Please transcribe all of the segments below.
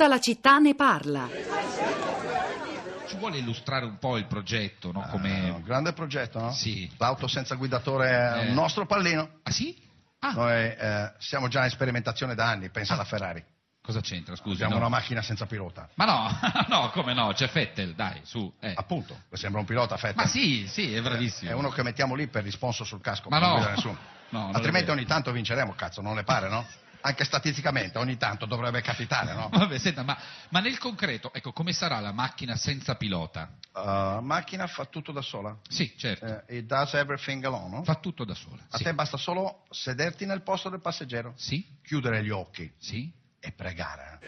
Tutta la città ne parla. Ci vuole illustrare un po' il progetto, no? Eh, Come... un grande progetto, no? Sì. L'auto senza guidatore è Eh. un nostro pallino. Ah sì? Ah, Noi eh, siamo già in sperimentazione da anni, pensa alla Ferrari. cosa c'entra, scusi? Abbiamo no? una macchina senza pilota. Ma no, no, come no, c'è Fettel, dai, su. eh. Appunto, sembra un pilota Fettel. Ma sì, sì, è bravissimo. È uno che mettiamo lì per risponso sul casco, Ma non no. guida nessuno. No, non Altrimenti ogni tanto vinceremo, cazzo, non le pare, no? Anche statisticamente ogni tanto dovrebbe capitare, no? Vabbè, senta, ma, ma nel concreto, ecco, come sarà la macchina senza pilota? Uh, macchina fa tutto da sola. Sì, certo, Eh, it does everything alone, no? fa tutto da sola. A Sì. te basta solo sederti nel posto del passeggero, Sì, chiudere gli occhi sì. E pregare.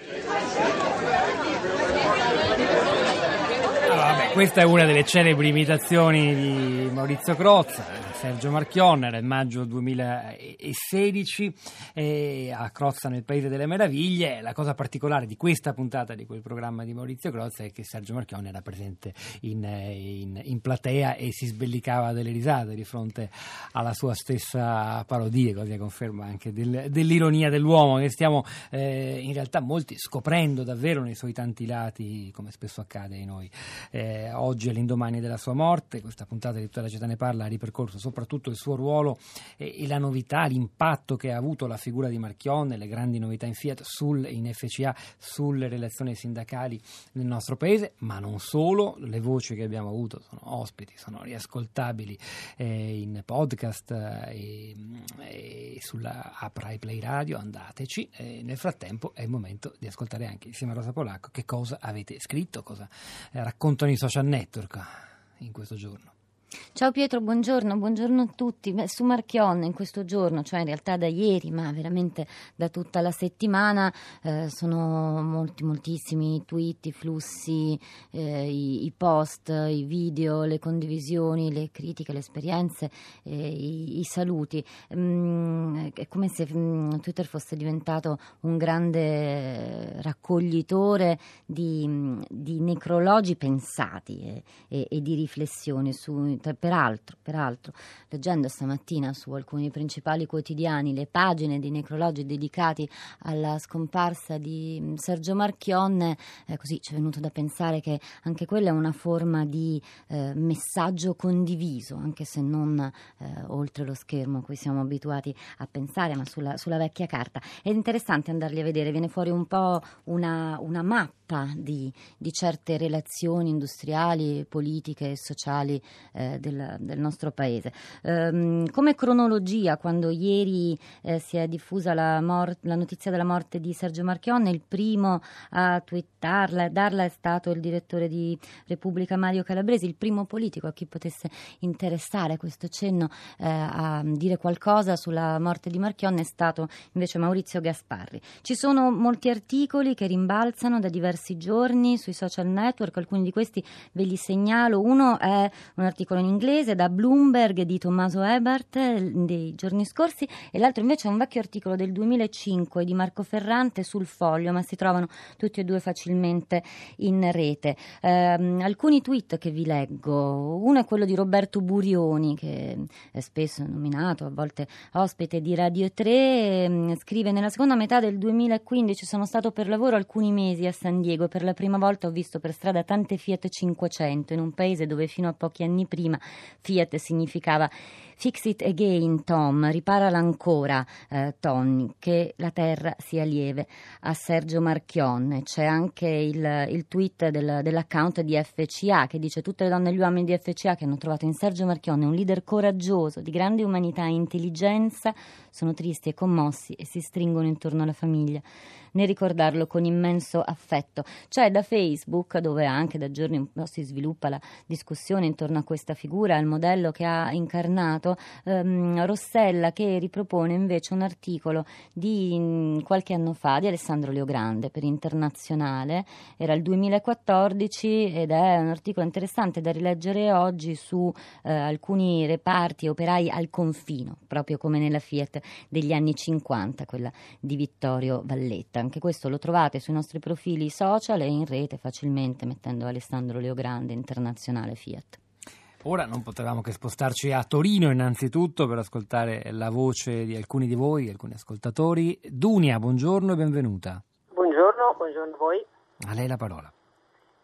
Allora, vabbè, questa è una delle celebri imitazioni di Maurizio Crozza, Sergio Marchionne, era il maggio 2016, eh, a Crozza nel Paese delle Meraviglie. La cosa particolare di questa puntata di quel programma di Maurizio Crozza è che Sergio Marchionne era presente in, in- in platea e si sbellicava delle risate di fronte alla sua stessa parodia, così a conferma anche del- dell'ironia dell'uomo che stiamo eh, in realtà molti scoprendo davvero nei suoi tanti lati, come spesso accade ai noi. Eh, oggi all'indomani della sua morte, questa puntata di tutta la città ne parla ha ripercorso soprattutto il suo ruolo e, e la novità, l'impatto che ha avuto la figura di Marchionne, le grandi novità in Fiat, sul, in FCA, sulle relazioni sindacali nel nostro paese, ma non solo, le voci che abbiamo avuto sono ospiti, sono riascoltabili eh, in podcast eh, e, e sulla app Rai Play Radio, andateci. E nel frattempo è il momento di ascoltare anche insieme a Rosa Polacco che cosa avete scritto, cosa eh, raccontano i social network in questo giorno. Ciao Pietro, buongiorno, buongiorno a tutti. Beh, su Marchionne in questo giorno, cioè in realtà da ieri, ma veramente da tutta la settimana, eh, sono molti, moltissimi i tweet, i flussi, eh, i, i post, i video, le condivisioni, le critiche, le esperienze, eh, i, i saluti. Mm, è come se mm, Twitter fosse diventato un grande raccoglitore di, di necrologi pensati e, e- e di riflessioni su, tra- peraltro, peraltro, leggendo stamattina su alcuni principali quotidiani le pagine di necrologi dedicati alla scomparsa di mm, Sergio Marchionne, eh, così ci è venuto da pensare che anche quella è una forma di eh, messaggio condiviso, anche se non eh, oltre lo schermo a cui siamo abituati a pensare, ma sulla, sulla vecchia carta. È interessante andarli a vedere, viene fuori un po' una, una mappa di, di certe relazioni industriali, politiche e sociali eh, del, del nostro paese. Ehm, come cronologia, quando ieri eh, si è diffusa la, mor- la notizia della morte di Sergio Marchionne, il primo a twittarla e darla è stato il direttore di Repubblica Mario Calabresi, il primo politico a chi potesse interessare questo cenno eh, a dire qualcosa sulla morte di Marchionne è stato invece Maurizio Gasparri. Ci sono molti articoli che rimbalzano da diversi giorni sui social network, alcuni di questi ve li segnalo. Uno è un articolo in inglese da Bloomberg di Tommaso Ebert eh, dei giorni scorsi e l'altro invece è un vecchio articolo del 2005 di Marco Ferrante sul foglio, ma si trovano tutti e due facilmente in rete. Ehm, alcuni tweet che vi leggo, uno è quello di Roberto Burioni che è spesso nominato, a volte ospite di Radio 3, ehm, scrive nella seconda metà del 2015 sono stato per lavoro alcuni mesi a San Diego per la prima volta ho visto per strada tante Fiat 500 in un paese dove fino a pochi anni prima Fiat significava Fix it again, Tom, riparala ancora, eh, Tony, che la terra sia lieve. A Sergio Marchionne c'è anche il, il tweet del- dell'account di FCA che dice tutte le donne e gli uomini di FCA che hanno trovato in Sergio Marchionne un leader coraggioso, di grande umanità e intelligenza, sono tristi e commossi e si stringono intorno alla famiglia nel ricordarlo con immenso affetto. C'è da Facebook, dove anche da giorni si sviluppa la discussione intorno a questa figura, al modello che ha incarnato, ehm, Rossella che ripropone invece un articolo di mm, qualche anno fa di Alessandro Leogrande per Internazionale, era il 2014 ed è un articolo interessante da rileggere oggi su eh, alcuni reparti operai al confino, proprio come nella Fiat degli anni 50, quella di Vittorio Valletta. Anche questo lo trovate sui nostri profili social e in rete facilmente mettendo Alessandro Leogrande Internazionale Fiat. Ora non potevamo che spostarci a Torino innanzitutto per ascoltare la voce di alcuni di voi, alcuni ascoltatori. Dunia, buongiorno e benvenuta. Buongiorno buongiorno, buongiorno a voi. A lei la parola.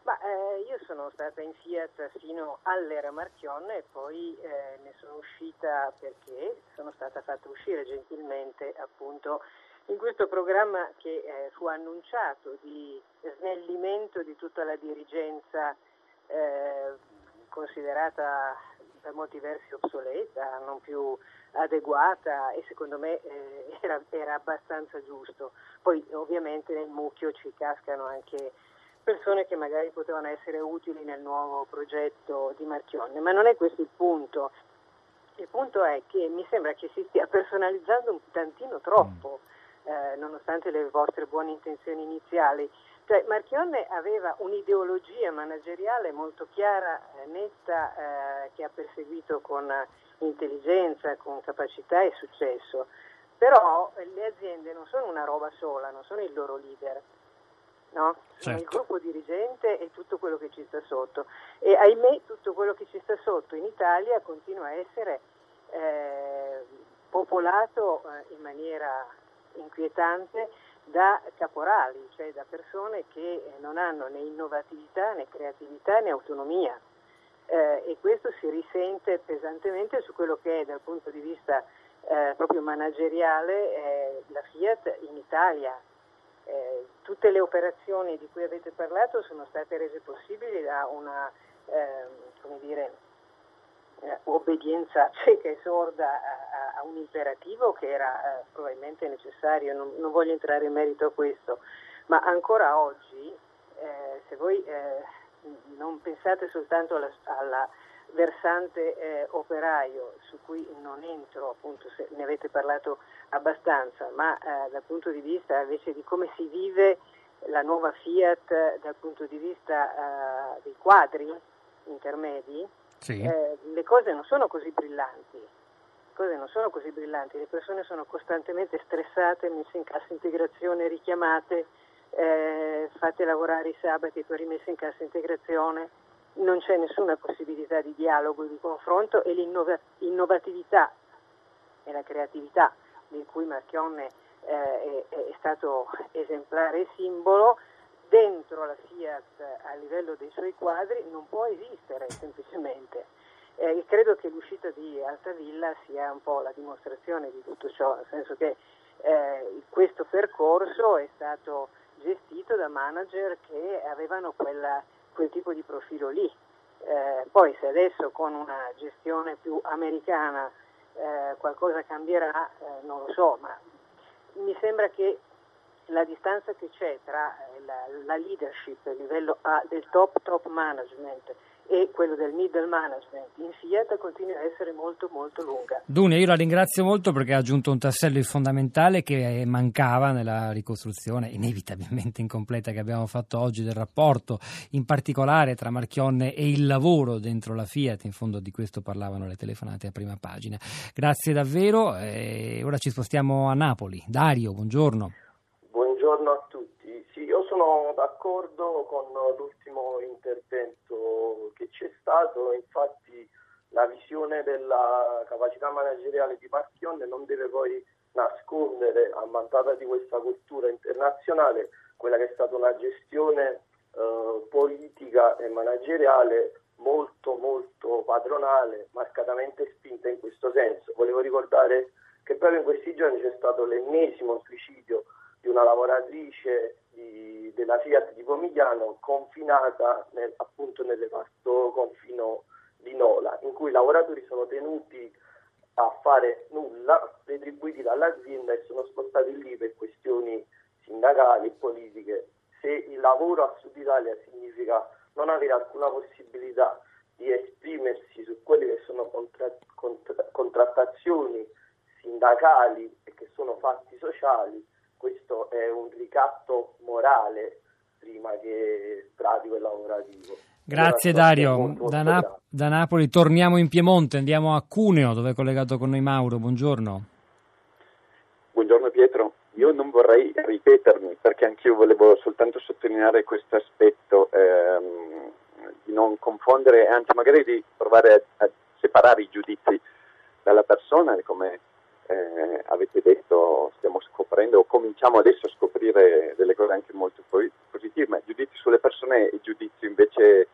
Ma, eh, io sono stata in Fiat fino all'era Marchionne e poi eh, ne sono uscita perché sono stata fatta uscire gentilmente appunto in questo programma che eh, fu annunciato di snellimento di tutta la dirigenza eh, considerata per molti versi obsoleta, non più adeguata e secondo me eh, era, era, abbastanza giusto. Poi ovviamente nel mucchio ci cascano anche persone che magari potevano essere utili nel nuovo progetto di Marchionne, ma non è questo il punto. Il punto è che mi sembra che si stia personalizzando un tantino troppo, eh, nonostante le vostre buone intenzioni iniziali. Cioè, Marchionne aveva un'ideologia manageriale molto chiara, eh, netta, eh, che ha perseguito con intelligenza, con capacità e successo. Però le aziende non sono una roba sola, non sono il loro leader. No? Sono Certo. il gruppo dirigente e tutto quello che ci sta sotto. E ahimè tutto quello che ci sta sotto in Italia continua a essere eh, popolato eh, in maniera inquietante da caporali, cioè da persone che eh, non hanno né innovatività né creatività né autonomia. Eh, e questo si risente pesantemente su quello che è dal punto di vista eh, proprio manageriale eh, la Fiat in Italia. Eh, tutte le operazioni di cui avete parlato sono state rese possibili da una ehm, dire, eh, obbedienza cieca e sorda a, un imperativo che era eh, probabilmente necessario, non, non voglio entrare in merito a questo, ma ancora oggi eh, se voi eh, non pensate soltanto alla, alla versante eh, operaio su cui non entro, appunto se ne avete parlato abbastanza, ma eh, dal punto di vista invece di come si vive la nuova Fiat dal punto di vista dei quadri intermedi, Sì. eh, le cose non sono così brillanti. Cose non sono così brillanti, le persone sono costantemente stressate, messe in cassa integrazione, richiamate, eh, fatte lavorare i sabati e poi rimesse in cassa integrazione, non c'è nessuna possibilità di dialogo e di confronto e l'innovatività e la creatività di cui Marchionne eh, è, è stato esemplare e simbolo dentro la Fiat a livello dei suoi quadri non può esistere semplicemente. Eh, credo che l'uscita di Altavilla sia un po' la dimostrazione di tutto ciò, nel senso che eh, questo percorso è stato gestito da manager che avevano quella- quel tipo di profilo lì. Eh, poi se adesso con una gestione più americana eh, qualcosa cambierà, eh, non lo so, ma mi sembra che la distanza che c'è tra eh, la, la leadership a livello A del top top management e quello del middle management in Fiat continua a essere molto molto lunga. Dunia, io la ringrazio molto perché ha aggiunto un tassello fondamentale che mancava nella ricostruzione, inevitabilmente incompleta, che abbiamo fatto oggi del rapporto, in particolare tra Marchionne e il lavoro dentro la Fiat. In fondo di questo parlavano le telefonate a prima pagina. Grazie davvero. e ora ci spostiamo a Napoli. Dario. Buongiorno a tutti. Sì, io sono d'accordo con l'ultimo intervento che c'è stato, infatti la visione della capacità manageriale di Marchionne non deve poi nascondere, ammantata di questa cultura internazionale, quella che è stata una gestione eh, politica e manageriale molto molto padronale, marcatamente spinta in questo senso. Volevo ricordare che proprio in questi giorni c'è stato l'ennesimo suicidio di una lavoratrice di- della Fiat di Pomigliano confinata nel- appunto nel reparto confino di Nola, in cui i lavoratori sono tenuti a fare nulla, retribuiti dall'azienda e sono spostati lì per questioni sindacali e politiche. Se il lavoro a Sud Italia significa non avere alcuna possibilità di esprimersi su quelle che sono contra- contra- contrattazioni sindacali e che sono fatti sociali, questo è un ricatto morale prima che pratico e lavorativo. Grazie Dario. molto, molto Da, Na- da Napoli torniamo in Piemonte, andiamo a Cuneo dove è collegato con noi Mauro. Buongiorno. Buongiorno Pietro, io non vorrei ripetermi perché anch'io volevo soltanto sottolineare questo aspetto ehm, di non confondere e anzi magari di provare a, a separare i giudizi dalla persona e come eh, avete detto stiamo scoprendo o cominciamo adesso a scoprire delle cose anche molto positive, ma giudizi sulle persone e giudizi invece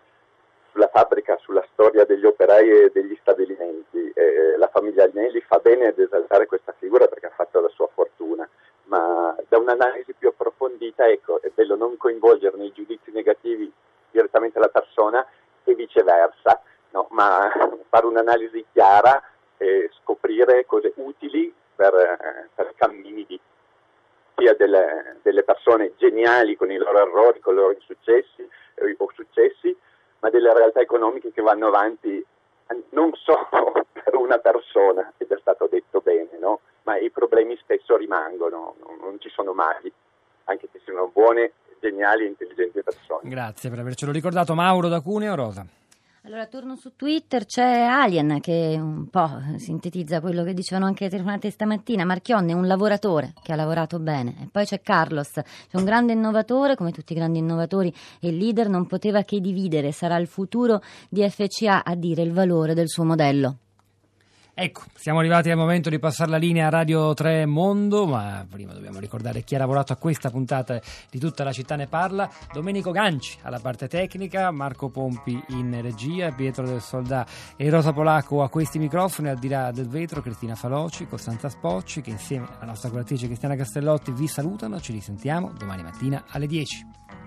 sulla fabbrica, sulla storia degli operai e degli stabilimenti. Eh, la famiglia Agnelli fa bene ad esaltare questa figura perché ha fatto la sua fortuna, ma da un'analisi più approfondita ecco, è bello non coinvolgere nei giudizi negativi direttamente la persona e viceversa, no? ma fare un'analisi chiara e scoprire cose utili per, eh, per cammini di sia delle, delle, persone geniali con i loro errori, con i loro insuccessi eh, o successi, ma delle realtà economiche che vanno avanti non solo per una persona, ed è stato detto bene, no? ma i problemi spesso rimangono, non, non ci sono mai, anche se sono buone, geniali e intelligenti persone. Grazie per avercelo ricordato. Mauro da Cuneo, Rosa. Allora torno su Twitter, c'è Alien che un po' sintetizza quello che dicevano anche le telefonate stamattina, Marchionne è un lavoratore che ha lavorato bene. E poi c'è Carlos, c'è un grande innovatore, come tutti i grandi innovatori e leader non poteva che dividere, sarà il futuro di FCA a dire il valore del suo modello. Ecco, siamo arrivati al momento di passare la linea a Radio 3 Mondo, ma prima dobbiamo ricordare chi ha lavorato a questa puntata di Tutta la città ne parla. Domenico Ganci alla parte tecnica, Marco Pompi in regia, Pietro del Soldà e Rosa Polacco a questi microfoni, al di là del vetro, Cristina Faloci, Costanza Spocci, che insieme alla nostra curatrice Cristiana Castellotti vi salutano. Ci risentiamo domani mattina alle 10.